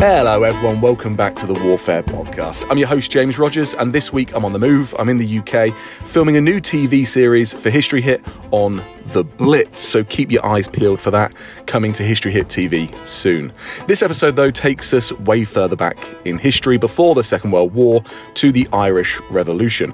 Hello, everyone. Welcome back to the Warfare Podcast. I'm your host, James Rogers, and this week I'm on the move. I'm in the UK filming a new TV series for History Hit on The Blitz. So keep your eyes peeled for that coming to History Hit TV soon. This episode, though, takes us way further back in history before the Second World War to the Irish Revolution.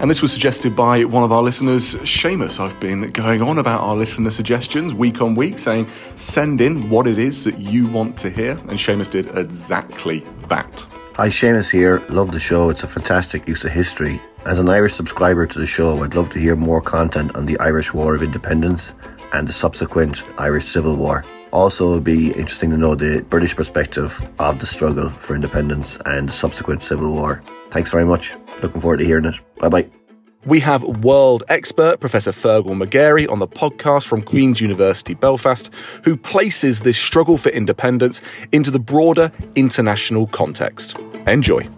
And this was suggested by one of our listeners, Seamus. I've been going on about our listener suggestions week on week, saying send in what it is that you want to hear. And Seamus did exactly that. Hi, Seamus here. Love the show. It's a fantastic use of history. As an Irish subscriber to the show, I'd love to hear more content on the Irish War of Independence and the subsequent Irish Civil War. Also, it'd be interesting to know the British perspective of the struggle for independence and the subsequent Civil War. Thanks very much. Looking forward to hearing it. Bye bye. We have world expert Professor Fergal McGarry on the podcast from Queen's University Belfast, who places this struggle for independence into the broader international context. Enjoy.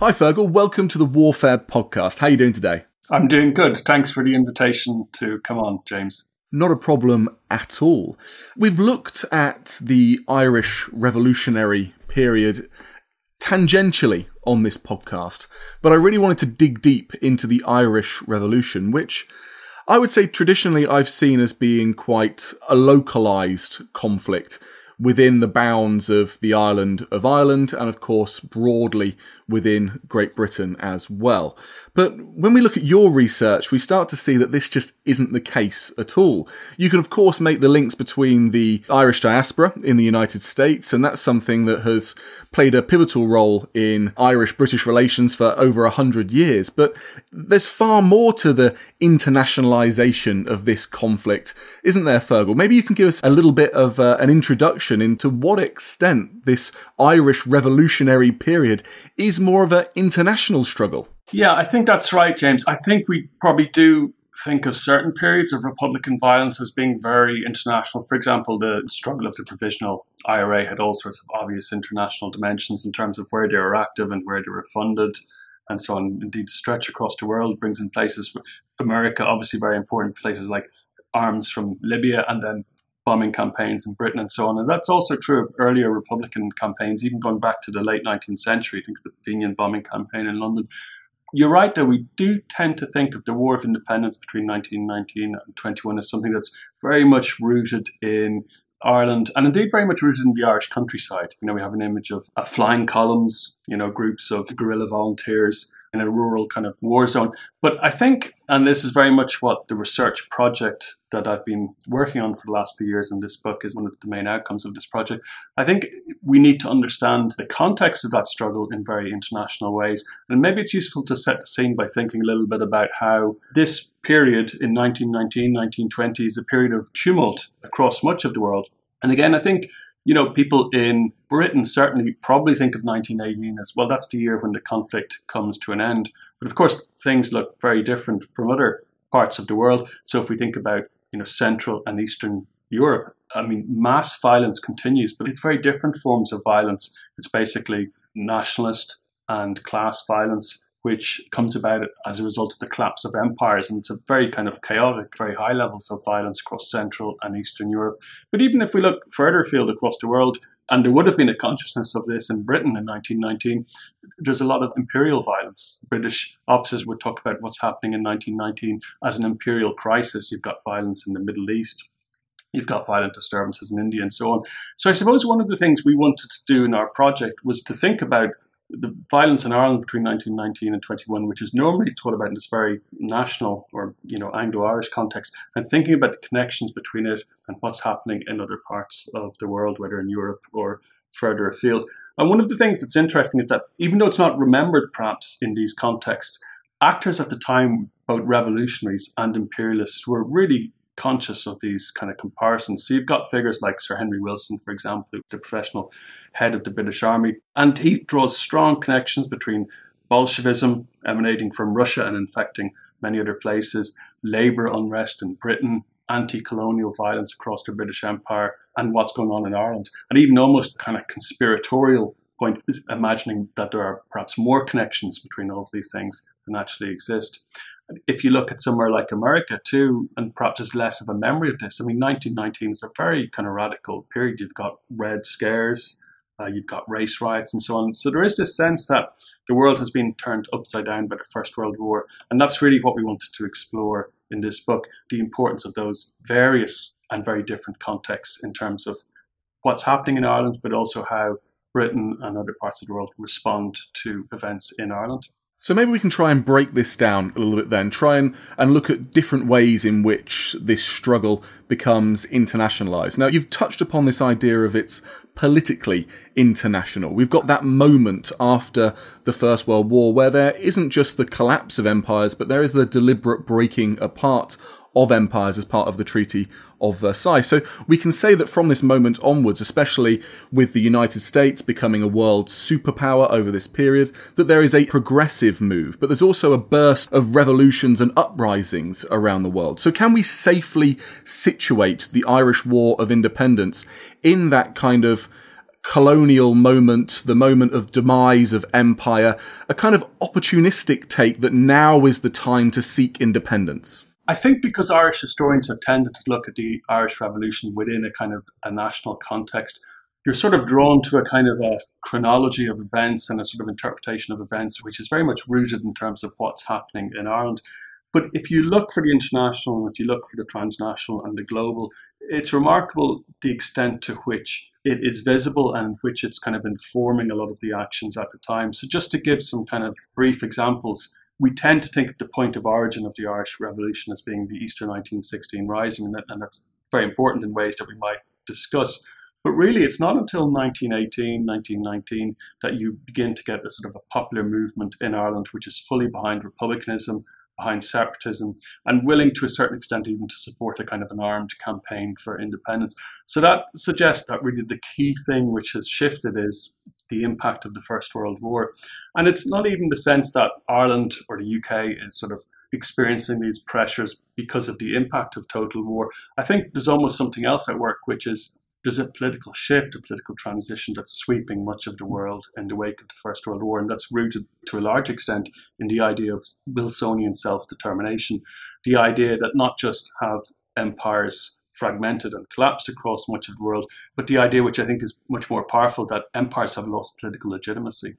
Hi, Fergal. Welcome to the Warfare Podcast. How are you doing today? I'm doing good. Thanks for the invitation to come on, James. Not a problem at all. We've looked at the Irish revolutionary period tangentially on this podcast, but I really wanted to dig deep into the Irish Revolution, which I would say traditionally I've seen as being quite a localized conflict within the bounds of the island of Ireland and, of course, broadly within Great Britain as well. But when we look at your research, we start to see that this just isn't the case at all. You can, of course, make the links between the Irish diaspora in the United States, and that's something that has played a pivotal role in Irish British relations for over a hundred years. But there's far more to the internationalization of this conflict, isn't there, Fergal? Maybe you can give us a little bit of uh, an introduction into what extent this Irish revolutionary period is more of an international struggle. Yeah, I think that's right, James. I think we probably do think of certain periods of Republican violence as being very international. For example, the struggle of the provisional IRA had all sorts of obvious international dimensions in terms of where they were active and where they were funded and so on. Indeed, stretch across the world brings in places for America, obviously very important places like arms from Libya and then bombing campaigns in Britain and so on. And that's also true of earlier Republican campaigns, even going back to the late 19th century. I think the Fenian bombing campaign in London you're right, though, we do tend to think of the War of Independence between 1919 and 21 as something that's very much rooted in Ireland and indeed very much rooted in the Irish countryside. You know, we have an image of uh, flying columns, you know, groups of guerrilla volunteers in a rural kind of war zone. But I think, and this is very much what the research project that I've been working on for the last few years, and this book is one of the main outcomes of this project. I think we need to understand the context of that struggle in very international ways. And maybe it's useful to set the scene by thinking a little bit about how this period in 1919, 1920 is a period of tumult across much of the world. And again, I think you know, people in Britain certainly probably think of 1918 as well, that's the year when the conflict comes to an end. But of course, things look very different from other parts of the world. So if we think about, you know, Central and Eastern Europe, I mean, mass violence continues, but it's very different forms of violence. It's basically nationalist and class violence which comes about as a result of the collapse of empires. And it's a very kind of chaotic, very high levels of violence across Central and Eastern Europe. But even if we look further afield across the world, and there would have been a consciousness of this in Britain in 1919. There's a lot of imperial violence. British officers would talk about what's happening in 1919 as an imperial crisis. You've got violence in the Middle East. You've got violent disturbances in India and so on. So I suppose one of the things we wanted to do in our project was to think about the violence in Ireland between 1919 and 21, which is normally thought about in this very national or you know Anglo-Irish context, and thinking about the connections between it and what's happening in other parts of the world, whether in Europe or further afield. And one of the things that's interesting is that even though it's not remembered perhaps in these contexts, actors at the time, both revolutionaries and imperialists, were really conscious of these kind of comparisons. So you've got figures like Sir Henry Wilson, for example, the professional head of the British Army, and he draws strong connections between Bolshevism emanating from Russia and infecting many other places, labour unrest in Britain, anti colonial violence across the British Empire, and what's going on in Ireland. And even almost kind of conspiratorial point, imagining that there are perhaps more connections between all of these things than actually exist if you look at somewhere like America too, and perhaps there's less of a memory of this. I mean, 1919 is a very kind of radical period. You've got Red Scares, uh, you've got race riots, and so on. So there is this sense that the world has been turned upside down by the First World War, and that's really what we wanted to explore in this book: the importance of those various and very different contexts in terms of what's happening in Ireland, but also how Britain and other parts of the world respond to events in Ireland. So maybe we can try and break this down a little bit then, try and, and look at different ways in which this struggle becomes internationalized. Now, you've touched upon this idea of it's politically international. We've got that moment after the First World War where there isn't just the collapse of empires, but there is the deliberate breaking apart of empires as part of the Treaty of Versailles. So we can say that from this moment onwards, especially with the United States becoming a world superpower over this period, that there is a progressive move, but there's also a burst of revolutions and uprisings around the world. So can we safely situate the Irish War of Independence in that kind of colonial moment, the moment of demise of empire, a kind of opportunistic take that now is the time to seek independence? I think because Irish historians have tended to look at the Irish Revolution within a kind of a national context, you're sort of drawn to a kind of a chronology of events and a sort of interpretation of events, which is very much rooted in terms of what's happening in Ireland. But if you look for the international, and if you look for the transnational and the global, it's remarkable the extent to which it is visible and which it's kind of informing a lot of the actions at the time. So, just to give some kind of brief examples, we tend to think of the point of origin of the Irish Revolution as being the Easter 1916 Rising, and, that, and that's very important in ways that we might discuss. But really, it's not until 1918, 1919 that you begin to get a sort of a popular movement in Ireland which is fully behind republicanism, behind separatism, and willing to a certain extent even to support a kind of an armed campaign for independence. So that suggests that really the key thing which has shifted is the impact of the First World War. And it's not even the sense that Ireland or the UK is sort of experiencing these pressures because of the impact of total war. I think there's almost something else at work, which is there's a political shift, a political transition that's sweeping much of the world in the wake of the First World War, and that's rooted to a large extent in the idea of Wilsonian self determination. The idea that not just have empires fragmented and collapsed across much of the world. But the idea, which I think is much more powerful, that empires have lost political legitimacy,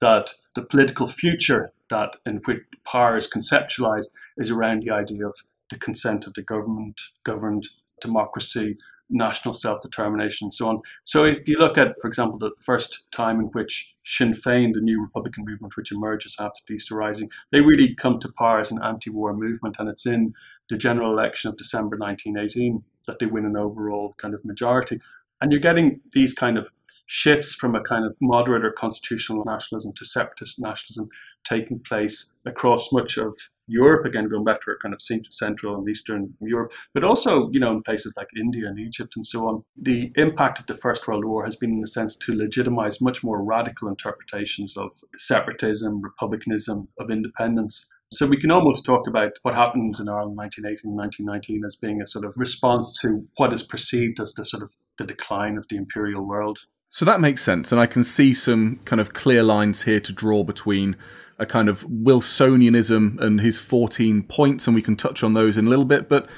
that the political future that in which power is conceptualized is around the idea of the consent of the government, governed democracy, national self-determination, and so on. So if you look at, for example, the first time in which Sinn Féin, the new Republican movement which emerges after the Easter Rising, they really come to power as an anti-war movement, and it's in the general election of December 1918 that they win an overall kind of majority. And you're getting these kind of shifts from a kind of moderate or constitutional nationalism to separatist nationalism taking place across much of Europe, again, going back to our kind of Central and Eastern Europe, but also, you know, in places like India and Egypt and so on. The impact of the First World War has been, in a sense, to legitimize much more radical interpretations of separatism, republicanism, of independence. So we can almost talk about what happens in Ireland 1918 1919 as being a sort of response to what is perceived as the sort of the decline of the imperial world. So that makes sense, and I can see some kind of clear lines here to draw between a kind of Wilsonianism and his 14 points, and we can touch on those in a little bit. But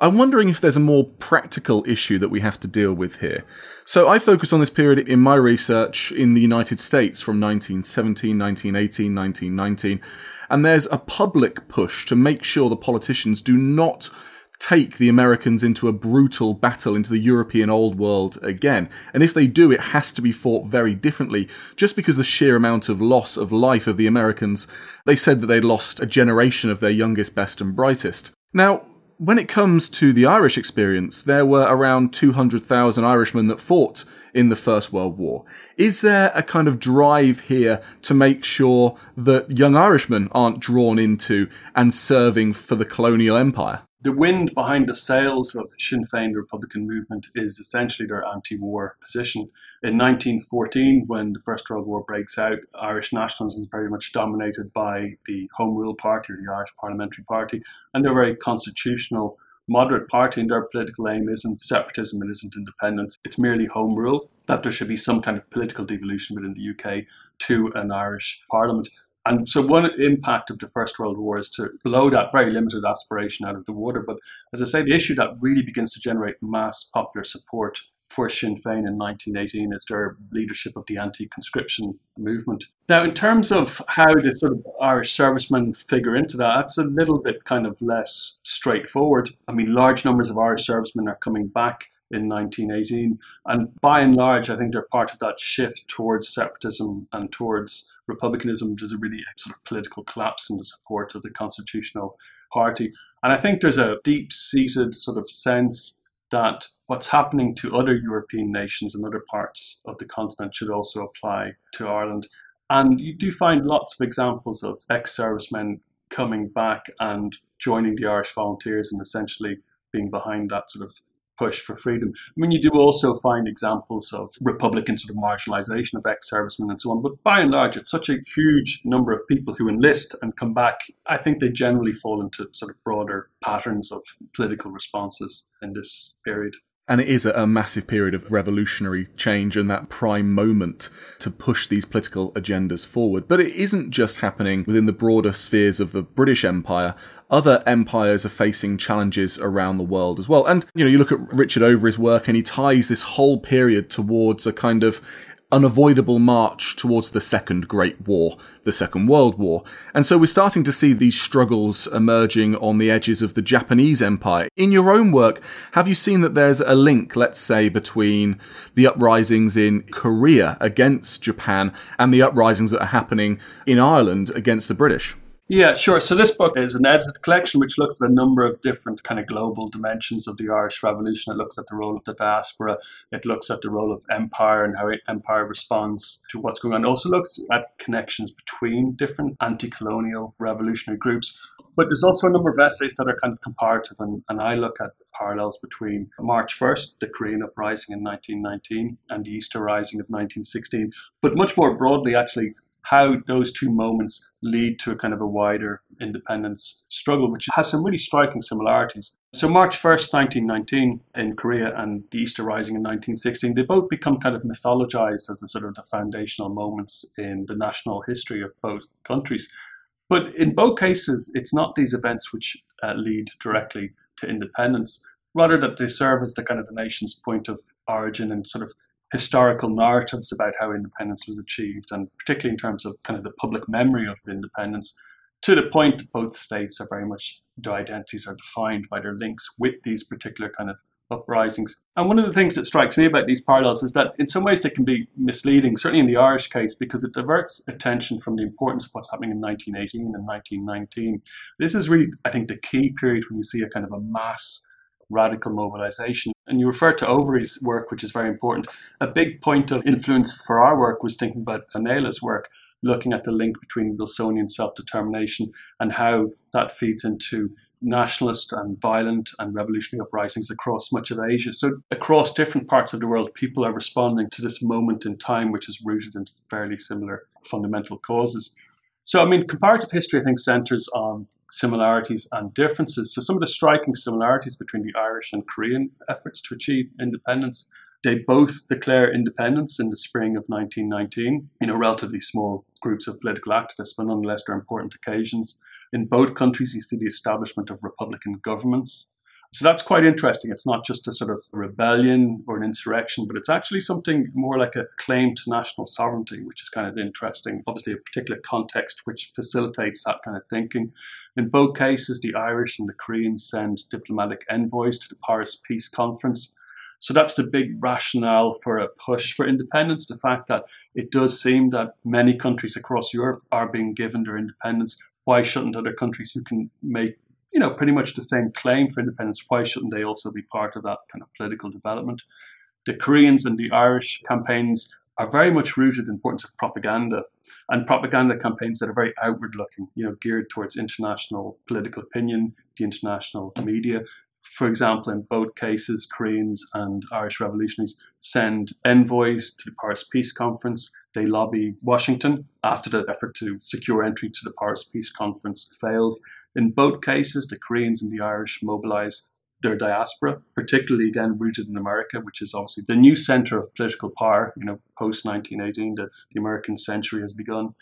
I'm wondering if there's a more practical issue that we have to deal with here. So I focus on this period in my research in the United States from 1917, 1918, 1919, and there's a public push to make sure the politicians do not take the Americans into a brutal battle into the European old world again. And if they do, it has to be fought very differently, just because the sheer amount of loss of life of the Americans, they said that they'd lost a generation of their youngest, best, and brightest. Now, when it comes to the Irish experience, there were around 200,000 Irishmen that fought in the First World War. Is there a kind of drive here to make sure that young Irishmen aren't drawn into and serving for the colonial empire? the wind behind the sails of the Sinn Féin, Republican movement, is essentially their anti war position. In 1914, when the First World War breaks out, Irish nationalism is very much dominated by the Home Rule Party or the Irish Parliamentary Party, and they're a very constitutional, moderate party, and their political aim isn't separatism, it isn't independence, it's merely Home Rule. That there should be some kind of political devolution within the UK to an Irish Parliament. And so, one impact of the First World War is to blow that very limited aspiration out of the water. But as I say, the issue that really begins to generate mass popular support for Sinn Féin in 1918 is their leadership of the anti conscription movement. Now, in terms of how the sort of Irish servicemen figure into that, that's a little bit kind of less straightforward. I mean, large numbers of Irish servicemen are coming back in 1918. And by and large, I think they're part of that shift towards separatism and towards republicanism. There's a really sort of political collapse in the support of the constitutional party. And I think there's a deep seated sort of sense that what's happening to other European nations and other parts of the continent should also apply to Ireland. And you do find lots of examples of ex servicemen coming back and joining the Irish volunteers and essentially being behind that sort of push for freedom. I mean, you do also find examples of Republican sort of marginalization of ex servicemen and so on, but by and large, it's such a huge number of people who enlist and come back. I think they generally fall into sort of broader patterns of political responses in this period. And it is a, massive period of revolutionary change and that prime moment to push these political agendas forward. But it isn't just happening within the broader spheres of the British Empire. Other empires are facing challenges around the world as well. And, you know, you look at Richard Overy's work and he ties this whole period towards a kind of unavoidable march towards the Second Great War, the Second World War. And so we're starting to see these struggles emerging on the edges of the Japanese Empire. In your own work, have you seen that there's a link, let's say, between the uprisings in Korea against Japan and the uprisings that are happening in Ireland against the British? Yeah, sure. So this book is an edited collection which looks at a number of different kind of global dimensions of the Irish Revolution. It looks at the role of the diaspora. It looks at the role of empire and how empire responds to what's going on. It also looks at connections between different anti-colonial revolutionary groups. But there's also a number of essays that are kind of comparative, and, and I look at parallels between March 1st, the Korean uprising in 1919, and the Easter Rising of 1916. But much more broadly, actually, how those two moments lead to a kind of a wider independence struggle, which has some really striking similarities. So, March 1st, 1919, in Korea, and the Easter Rising in 1916, they both become kind of mythologized as a sort of the foundational moments in the national history of both countries. But in both cases, it's not these events which uh, lead directly to independence, rather that they serve as the kind of the nation's point of origin and sort of historical narratives about how independence was achieved, and particularly in terms of kind of the public memory of independence, to the point that both states are very much their identities are defined by their links with these particular kind of uprisings. And one of the things that strikes me about these parallels is that in some ways they can be misleading, certainly in the Irish case, because it diverts attention from the importance of what's happening in 1918 and 1919. This is really, I think, the key period when you see a kind of a mass radical mobilization. And you refer to Overy's work, which is very important. A big point of influence for our work was thinking about Manela's work. looking at the link between Wilsonian self determination and how that feeds into nationalist and violent and revolutionary uprisings across much of Asia. So, across different parts of the world, people are responding to this moment in time, which is rooted in fairly similar fundamental causes. So, I mean, comparative history, I think, centers on similarities and differences. So, some of the striking similarities between the Irish and Korean efforts to achieve independence. They both declare independence in the spring of 1919, you know, relatively small groups of political activists, but nonetheless they're important occasions. In both countries, you see the establishment of republican governments. So that's quite interesting. It's not just a sort of rebellion or an insurrection, but it's actually something more like a claim to national sovereignty, which is kind of interesting. Obviously, a particular context which facilitates that kind of thinking. In both cases, the Irish and the Koreans send diplomatic envoys to the Paris Peace Conference. So that's the big rationale for a push for independence. The fact that it does seem that many countries across Europe are being given their independence. Why shouldn't other countries who can make you know, pretty much the same claim for independence. Why shouldn't they also be part of that kind of political development? The Koreans and the Irish campaigns are very much rooted in the importance of propaganda and propaganda campaigns that are very outward looking, you know, geared towards international political opinion, the international media. For example, in both cases, Koreans and Irish revolutionaries send envoys to the Paris Peace Conference. They lobby Washington after the effort to secure entry to the Paris Peace Conference fails. In both cases, the Koreans and the Irish mobilize their diaspora, particularly again rooted in America, which is obviously the new center of political power, you know, post 1918, the, the American century has begun.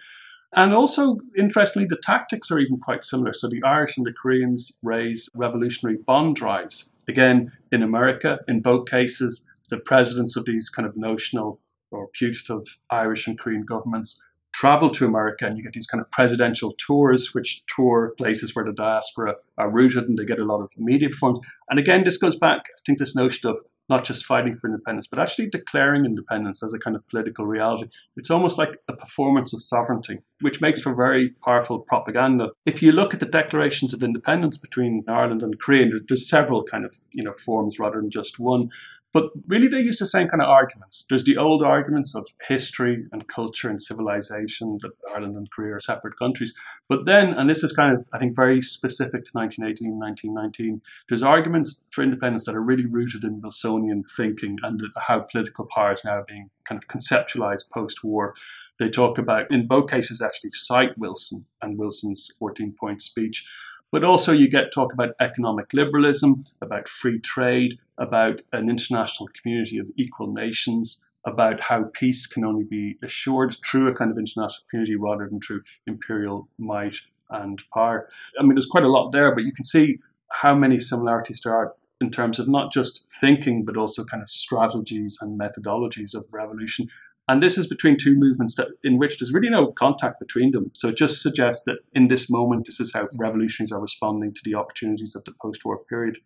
And also, interestingly, the tactics are even quite similar. So the Irish and the Koreans raise revolutionary bond drives. Again, in America, in both cases, the presidents of these kind of notional or putative Irish and Korean governments travel to America and you get these kind of presidential tours, which tour places where the diaspora are rooted and they get a lot of media performance. And again, this goes back, I think, this notion of not just fighting for independence, but actually declaring independence as a kind of political reality. It's almost like a performance of sovereignty, which makes for very powerful propaganda. If you look at the declarations of independence between Ireland and Korea, there's several kind of you know forms rather than just one. But really, they use the same kind of arguments. There's the old arguments of history and culture and civilization that Ireland and Korea are separate countries. But then, and this is kind of, I think, very specific to 1918, 1919, there's arguments for independence that are really rooted in Wilsonian thinking and how political power is now being kind of conceptualized post war. They talk about, in both cases, actually cite Wilson and Wilson's 14 point speech but also, you get talk about economic liberalism, about free trade, about an international community of equal nations, about how peace can only be assured through a kind of international community rather than through imperial might and power. I mean, there's quite a lot there, but you can see how many similarities there are in terms of not just thinking, but also kind of strategies and methodologies of revolution. And this is between two movements that in which there's really no contact between them. So it just suggests that in this moment, this is how revolutionaries are responding to the opportunities of the post-war period.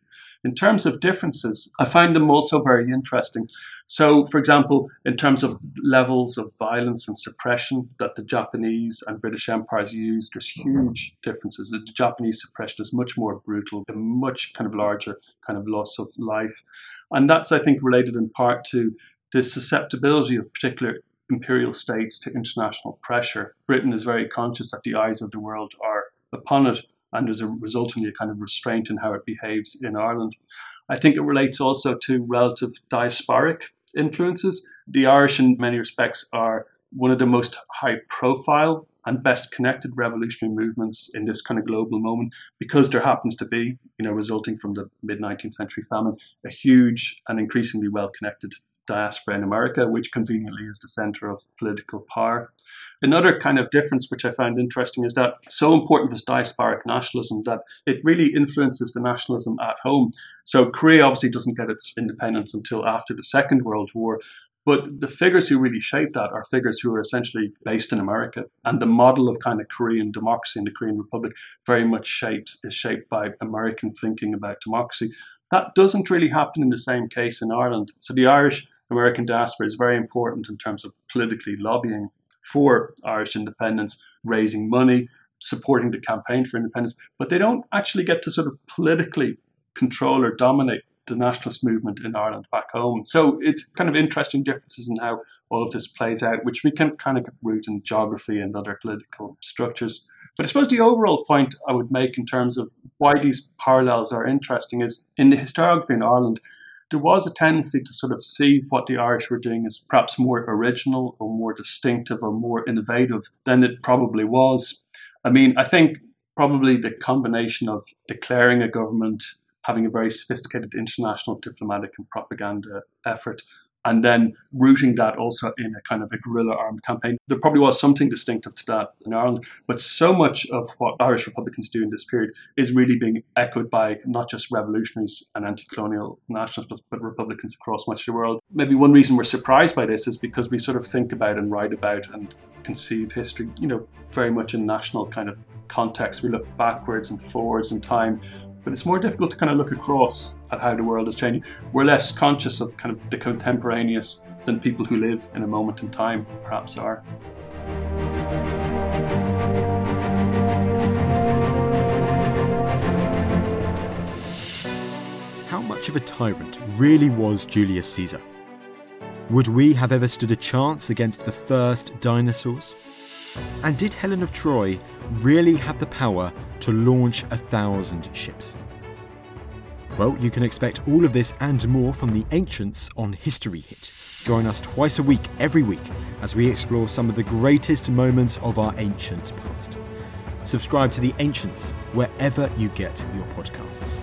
In terms of differences, I find them also very interesting. So, for example, in terms of levels of violence and suppression that the Japanese and British empires used, there's huge differences. The Japanese suppression is much more brutal, a much kind of larger kind of loss of life. And that's, I think, related in part to the susceptibility of particular imperial states to international pressure. Britain is very conscious that the eyes of the world are upon it, and there's a resultingly a kind of restraint in how it behaves in Ireland. I think it relates also to relative diasporic influences. The Irish, in many respects, are one of the most high profile and best connected revolutionary movements in this kind of global moment because there happens to be, you know, resulting from the mid 19th century famine, a huge and increasingly well connected diaspora in America, which conveniently is the center of political power. Another kind of difference which I found interesting is that so important was diasporic nationalism that it really influences the nationalism at home. So Korea obviously doesn't get its independence until after the Second World War, but the figures who really shape that are figures who are essentially based in America. And the model of kind of Korean democracy in the Korean Republic very much shapes is shaped by American thinking about democracy. That doesn't really happen in the same case in Ireland. So the Irish American diaspora is very important in terms of politically lobbying for Irish independence, raising money, supporting the campaign for independence, but they don't actually get to sort of politically control or dominate the nationalist movement in Ireland back home. So it's kind of interesting differences in how all of this plays out, which we can kind of root in geography and other political structures. But I suppose the overall point I would make in terms of why these parallels are interesting is in the historiography in Ireland, there was a tendency to sort of see what the Irish were doing as perhaps more original or more distinctive or more innovative than it probably was. I mean, I think probably the combination of declaring a government, having a very sophisticated international diplomatic and propaganda effort, and then rooting that also in a kind of a guerrilla armed campaign. There probably was something distinctive to that in Ireland, but so much of what Irish Republicans do in this period is really being echoed by not just revolutionaries and anti colonial nationalists, but Republicans across much of the world. Maybe one reason we're surprised by this is because we sort of think about and write about and conceive history, you know, very much in national kind of context. We look backwards and forwards in time but it's more difficult to kind of look across at how the world is changing. We're less conscious of kind of the contemporaneous than people who live in a moment in time perhaps are. How much of a tyrant really was Julius Caesar? Would we have ever stood a chance against the first dinosaurs? And did Helen of Troy really have the power to launch a thousand ships? Well, you can expect all of this and more from the Ancients on History Hit. Join us twice a week, every week, as we explore some of the greatest moments of our ancient past. Subscribe to The Ancients wherever you get your podcasts.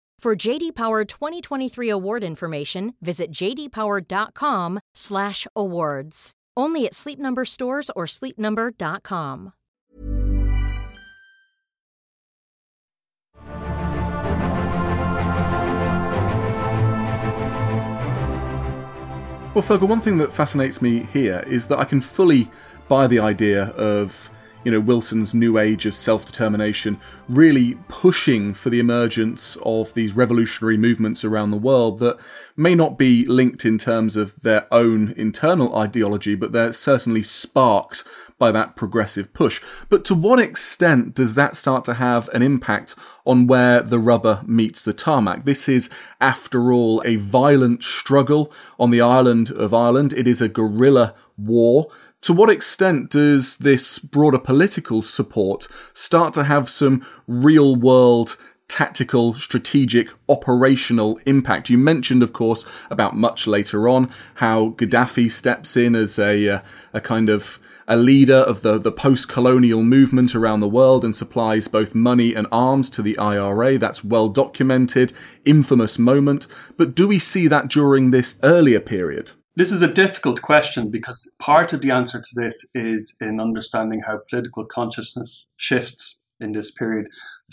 For JD Power 2023 award information, visit jdpower.com/awards. Only at Sleep Number stores or sleepnumber.com. Well, Fergal, one thing that fascinates me here is that I can fully buy the idea of you know Wilson's new age of self-determination really pushing for the emergence of these revolutionary movements around the world that may not be linked in terms of their own internal ideology but they're certainly sparked by that progressive push. But to what extent does that start to have an impact on where the rubber meets the tarmac? This is after all a violent struggle on the island of Ireland. It is a guerrilla war to what extent does this broader political support start to have some real world tactical, strategic, operational impact? You mentioned, of course, about much later on how Gaddafi steps in as a, uh, a kind of a leader of the, the post colonial movement around the world and supplies both money and arms to the IRA. That's well documented, infamous moment. But do we see that during this earlier period? This is a difficult question because part of the answer to this is in understanding how political consciousness shifts in this period.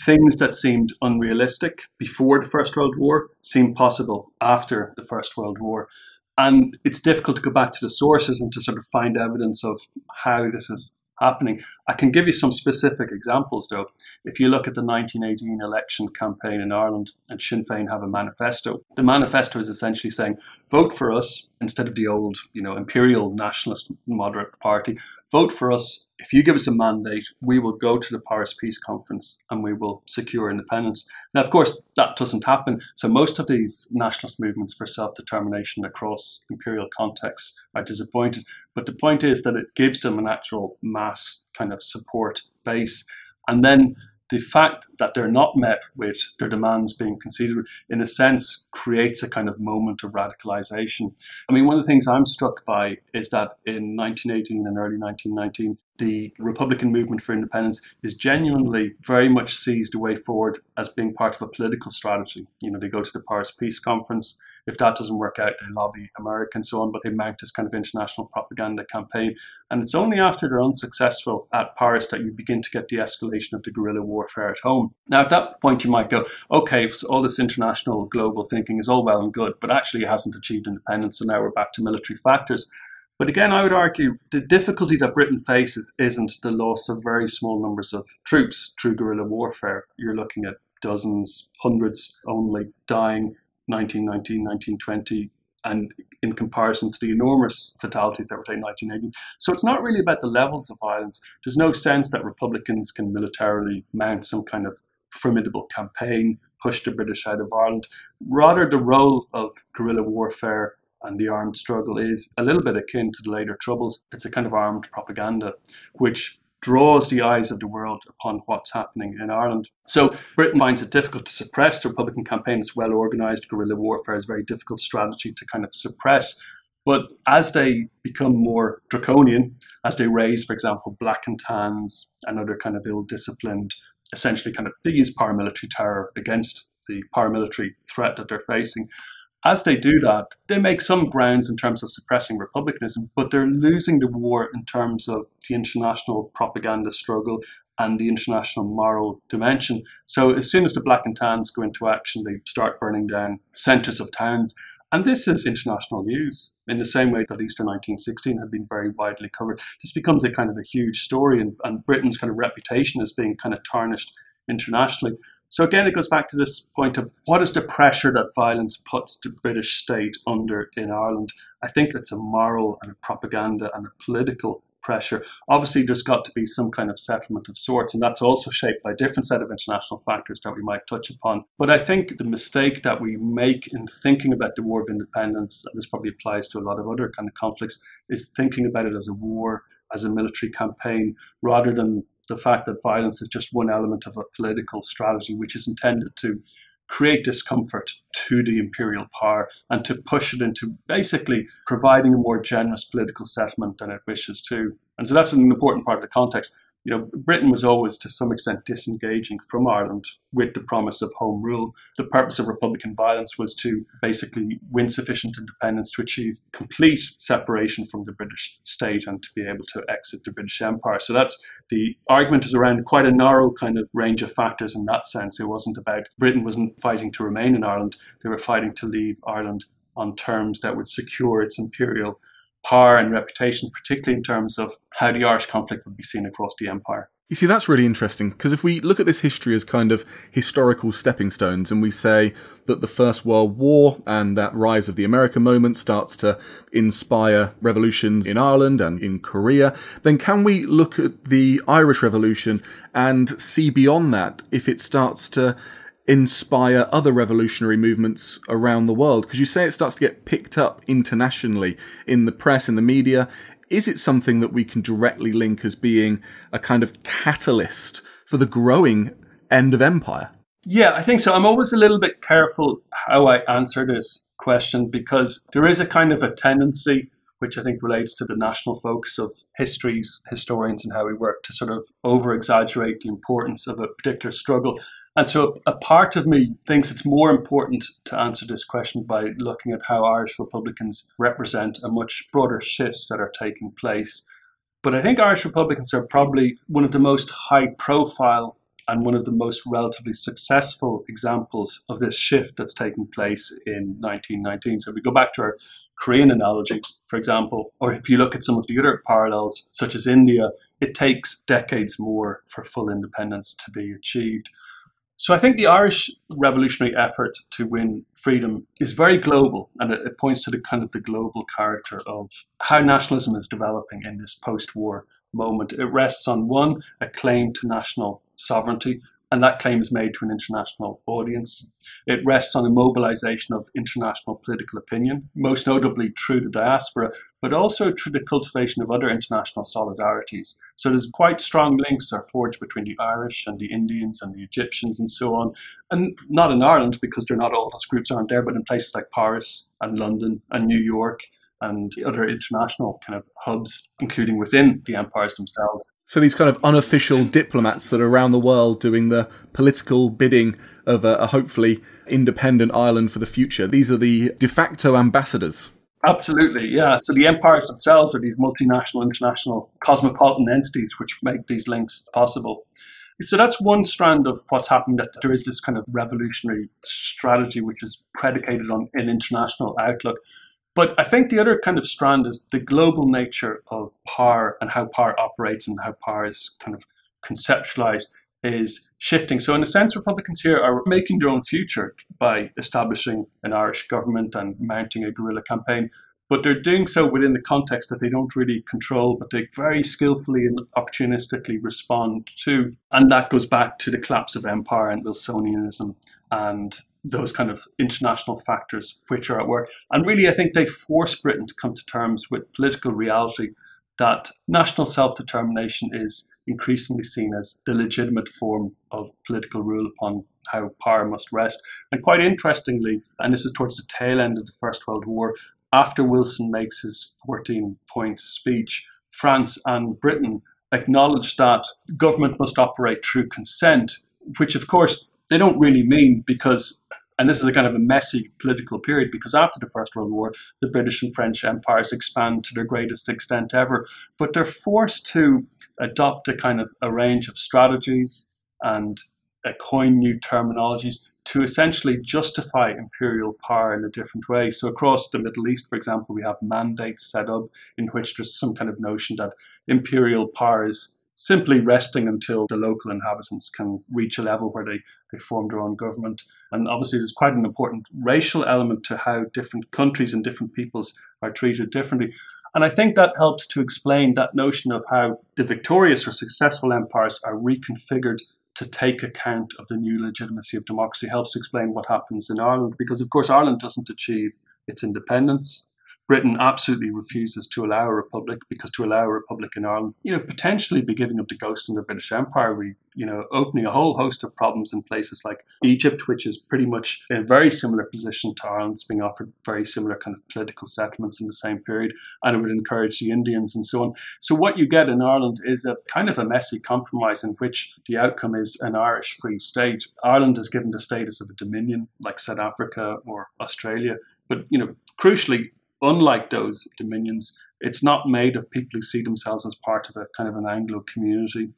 Things that seemed unrealistic before the First World War seemed possible after the First World War. And it's difficult to go back to the sources and to sort of find evidence of how this is happening. I can give you some specific examples, though. If you look at the 1918 election campaign in Ireland, and Sinn Féin have a manifesto, the manifesto is essentially saying, vote for us instead of the old, you know, imperial nationalist moderate party. Vote for us if you give us a mandate, we will go to the Paris Peace Conference and we will secure independence. Now, of course, that doesn't happen. So, most of these nationalist movements for self determination across imperial contexts are disappointed. But the point is that it gives them an actual mass kind of support base. And then the fact that they're not met with their demands being conceded, in a sense, creates a kind of moment of radicalization. I mean, one of the things I'm struck by is that in 1918 and early 1919, the Republican movement for independence is genuinely very much sees the way forward as being part of a political strategy. You know, they go to the Paris Peace Conference. If that doesn't work out, they lobby America and so on, but they mount this kind of international propaganda campaign. And it's only after they're unsuccessful at Paris that you begin to get the escalation of the guerrilla warfare at home. Now, at that point, you might go, okay, so all this international global thinking is all well and good, but actually it hasn't achieved independence, so now we're back to military factors. But again, I would argue the difficulty that Britain faces isn't the loss of very small numbers of troops through guerrilla warfare. You're looking at dozens, hundreds only dying 1919, 1920, and in comparison to the enormous fatalities that were taken in 1980. So it's not really about the levels of violence. There's no sense that Republicans can militarily mount some kind of formidable campaign, push the British out of Ireland. Rather, the role of guerrilla warfare and the armed struggle is a little bit akin to the later Troubles. It's a kind of armed propaganda, which draws the eyes of the world upon what's happening in Ireland. So Britain finds it difficult to suppress the Republican campaign. It's well organized. Guerrilla warfare is a very difficult strategy to kind of suppress. But as they become more draconian, as they raise, for example, black and tans and other kind of ill disciplined, essentially kind of they use paramilitary terror against the paramilitary threat that they're facing as they do that, they make some grounds in terms of suppressing republicanism, but they're losing the war in terms of the international propaganda struggle and the international moral dimension. So as soon as the black and tans go into action, they start burning down centres of towns. And this is international news in the same way that Easter 1916 had been very widely covered. This becomes a kind of a huge story, and, and Britain's kind of reputation as being kind of tarnished internationally. So again, it goes back to this point of what is the pressure that violence puts the British state under in Ireland? I think it's a moral and a propaganda and a political pressure. Obviously, there's got to be some kind of settlement of sorts, and that's also shaped by a different set of international factors that we might touch upon. But I think the mistake that we make in thinking about the War of Independence, and this probably applies to a lot of other kind of conflicts, is thinking about it as a war, as a military campaign, rather than the fact that violence is just one element of a political strategy which is intended to create discomfort to the imperial power and to push it into basically providing a more generous political settlement than it wishes to. And so that's an important part of the context you know, Britain was always to some extent disengaging from Ireland with the promise of home rule. The purpose of Republican violence was to basically win sufficient independence to achieve complete separation from the British state and to be able to exit the British Empire. So that's the argument is around quite a narrow kind of range of factors in that sense. It wasn't about Britain wasn't fighting to remain in Ireland, they were fighting to leave Ireland on terms that would secure its imperial power and reputation, particularly in terms of how the Irish conflict would be seen across the empire. You see, that's really interesting because if we look at this history as kind of historical stepping stones and we say that the First World War and that rise of the American moment starts to inspire revolutions in Ireland and in Korea, then can we look at the Irish Revolution and see beyond that if it starts to inspire other revolutionary movements around the world? Because you say it starts to get picked up internationally in the press, in the media. Is it something that we can directly link as being a kind of catalyst for the growing end of empire? Yeah, I think so. I'm always a little bit careful how I answer this question because there is a kind of a tendency which I think relates to the national focus of histories, historians, and how we work to sort of over exaggerate the importance of a particular struggle. And so a part of me thinks it's more important to answer this question by looking at how Irish Republicans represent a much broader shifts that are taking place. But I think Irish Republicans are probably one of the most high profile and one of the most relatively successful examples of this shift that's taken place in 1919. So if we go back to our Korean analogy, for example, or if you look at some of the other parallels, such as India, it takes decades more for full independence to be achieved. So I think the Irish revolutionary effort to win freedom is very global, and it, it points to the kind of the global character of how nationalism is developing in this post-war moment. It rests on one, a claim to national sovereignty, and that claim is made to an international audience. It rests on a mobilization of international political opinion, most notably through the diaspora, but also through the cultivation of other international solidarities. So there's quite strong links are forged between the Irish and the Indians and the Egyptians and so on. And not in Ireland because they're not all those groups aren't there, but in places like Paris and London and New York and other international kind of hubs, including within the empires themselves. So these kind of unofficial diplomats that are around the world doing the political bidding of a, a hopefully independent Ireland for the future. These are the de facto ambassadors. Absolutely, yeah. So the empires themselves are these multinational, international, cosmopolitan entities which make these links possible. So that's one strand of what's happened. That there is this kind of revolutionary strategy which is predicated on an international outlook. But I think the other kind of strand is the global nature of power and how power operates and how power is kind of conceptualized is shifting. So, in a sense, Republicans here are making their own future by establishing an Irish government and mounting a guerrilla campaign. But they're doing so within the context that they don't really control, but they very skillfully and opportunistically respond to. And that goes back to the collapse of empire and Wilsonianism and those kind of international factors which are at work. And really, I think they force Britain to come to terms with political reality that national self determination is increasingly seen as the legitimate form of political rule upon how power must rest. And quite interestingly, and this is towards the tail end of the First World War, after Wilson makes his 14 point speech, France and Britain acknowledge that government must operate through consent, which of course they don't really mean because and this is a kind of a messy political period because after the First World War, the British and French empires expand to their greatest extent ever. But they're forced to adopt a kind of a range of strategies and uh, coin new terminologies to essentially justify imperial power in a different way. So, across the Middle East, for example, we have mandates set up in which there's some kind of notion that imperial power is simply resting until the local inhabitants can reach a level where they, they form their own government. And obviously, there's quite an important racial element to how different countries and different peoples are treated differently. And I think that helps to explain that notion of how the victorious or successful empires are reconfigured to take account of the new legitimacy of democracy helps to explain what happens in Ireland because of course Ireland doesn't achieve its independence Britain absolutely refuses to allow a republic because to allow a republic in Ireland, you know, potentially be giving up the ghost in the British Empire. We, you know, opening a whole host of problems in places like Egypt, which is pretty much in a very similar position to Ireland. It's being offered very similar kind of political settlements in the same period, and it would encourage the Indians and so on. So what you get in Ireland is a kind of a messy compromise in which the outcome is an Irish free state. Ireland is given the status of a dominion, like South Africa or Australia. But you know, crucially, unlike those dominions, it's not made of people who see themselves as part of a kind of an Anglo community.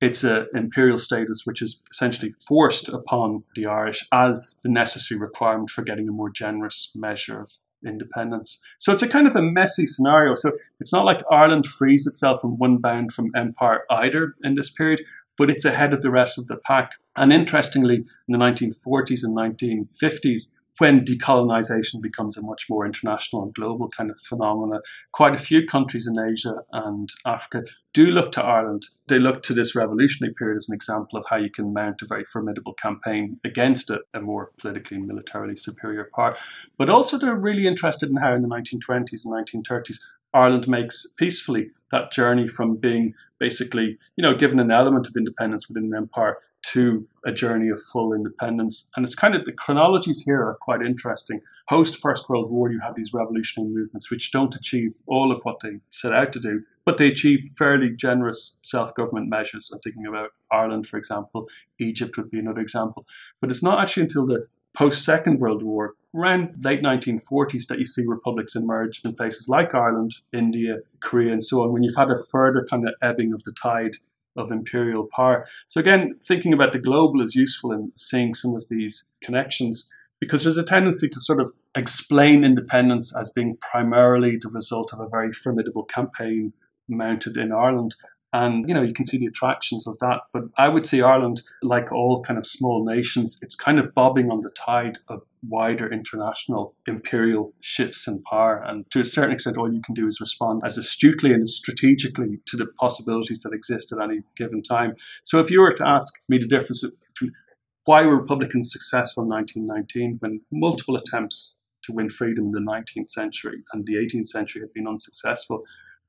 It's an imperial status which is essentially forced upon the Irish as the necessary requirement for getting a more generous measure of independence. So it's a kind of a messy scenario. So it's not like Ireland frees itself from one bound from empire either in this period, but it's ahead of the rest of the pack. And interestingly, in the 1940s and 1950s, when decolonization becomes a much more international and global kind of phenomena, quite a few countries in Asia and Africa do look to Ireland. They look to this revolutionary period as an example of how you can mount a very formidable campaign against a, a more politically and militarily superior power. But also, they're really interested in how in the 1920s and 1930s, Ireland makes peacefully that journey from being basically, you know, given an element of independence within an empire to a journey of full independence. And it's kind of the chronologies here are quite interesting. Post First World War, you have these revolutionary movements which don't achieve all of what they set out to do, but they achieve fairly generous self government measures. I'm thinking about Ireland, for example. Egypt would be another example. But it's not actually until the post Second World War, around late 1940s, that you see republics emerge in places like Ireland, India, Korea, and so on, when you've had a further kind of ebbing of the tide of imperial power. So again, thinking about the global is useful in seeing some of these connections because there's a tendency to sort of explain independence as being primarily the result of a very formidable campaign mounted in Ireland. And, you know, you can see the attractions of that. But I would say Ireland, like all kind of small nations, it's kind of bobbing on the tide of wider international imperial shifts in power. And to a certain extent, all you can do is respond as astutely and strategically to the possibilities that exist at any given time. So if you were to ask me the difference between why were Republicans successful in 1919 when multiple attempts to win freedom in the 19th century and the 18th century had been unsuccessful?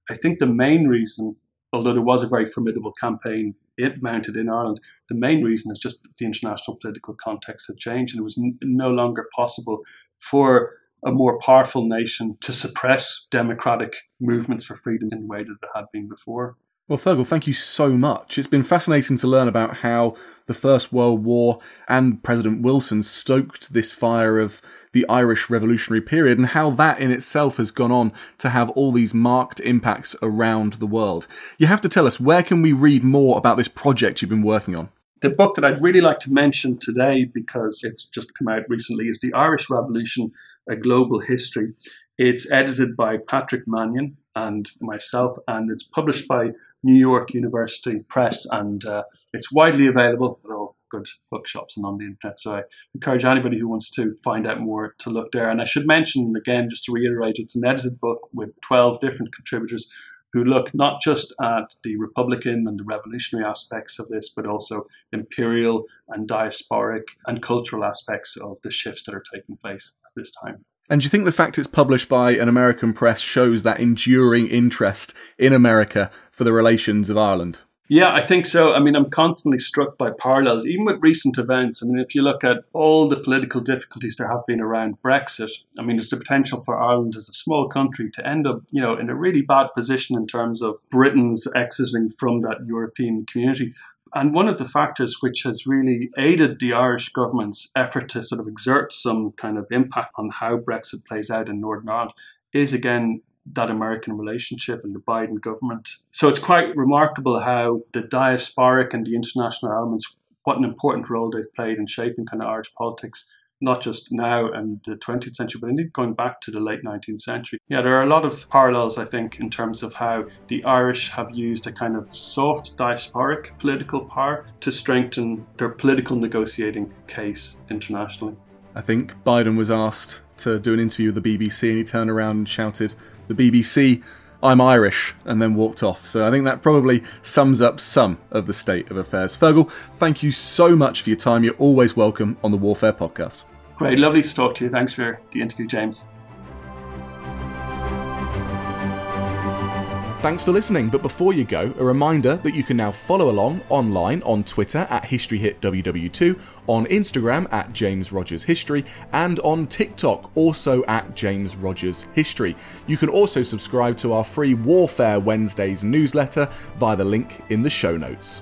I think the main reason, although there was a very formidable campaign it mounted in Ireland, the main reason is just the international political context had changed and it was n- no longer possible for a more powerful nation to suppress democratic movements for freedom in the way that it had been before. Well, Fergal, thank you so much. It's been fascinating to learn about how the First World War and President Wilson stoked this fire of the Irish revolutionary period and how that in itself has gone on to have all these marked impacts around the world. You have to tell us, where can we read more about this project you've been working on? The book that I'd really like to mention today, because it's just come out recently, is The Irish Revolution A Global History. It's edited by Patrick Mannion and myself, and it's published by New York University Press, and uh, it's widely available at all good bookshops and on the internet. So I encourage anybody who wants to find out more to look there. And I should mention again, just to reiterate, it's an edited book with 12 different contributors who look not just at the Republican and the revolutionary aspects of this, but also imperial and diasporic and cultural aspects of the shifts that are taking place at this time. And do you think the fact it's published by an American press shows that enduring interest in America for the relations of Ireland? Yeah, I think so. I mean, I'm constantly struck by parallels, even with recent events. I mean, if you look at all the political difficulties there have been around Brexit, I mean, there's the potential for Ireland as a small country to end up, you know, in a really bad position in terms of Britain's exiting from that European community. And one of the factors which has really aided the Irish government's effort to sort of exert some kind of impact on how Brexit plays out in Northern Ireland is again that American relationship and the Biden government. So it's quite remarkable how the diasporic and the international elements, what an important role they've played in shaping kind of Irish politics not just now and the 20th century, but indeed going back to the late 19th century. Yeah, there are a lot of parallels, I think, in terms of how the Irish have used a kind of soft diasporic political power to strengthen their political negotiating case internationally. I think Biden was asked to do an interview with the BBC and he turned around and shouted, The BBC, I'm Irish, and then walked off. So I think that probably sums up some of the state of affairs. Fergal, thank you so much for your time. You're always welcome on the Warfare Podcast. Great, lovely to talk to you. Thanks for the interview, James. Thanks for listening, but before you go, a reminder that you can now follow along online on Twitter at HistoryHitWW2, on Instagram at James Rogers History, and on TikTok also at James Rogers History. You can also subscribe to our free Warfare Wednesdays newsletter via the link in the show notes.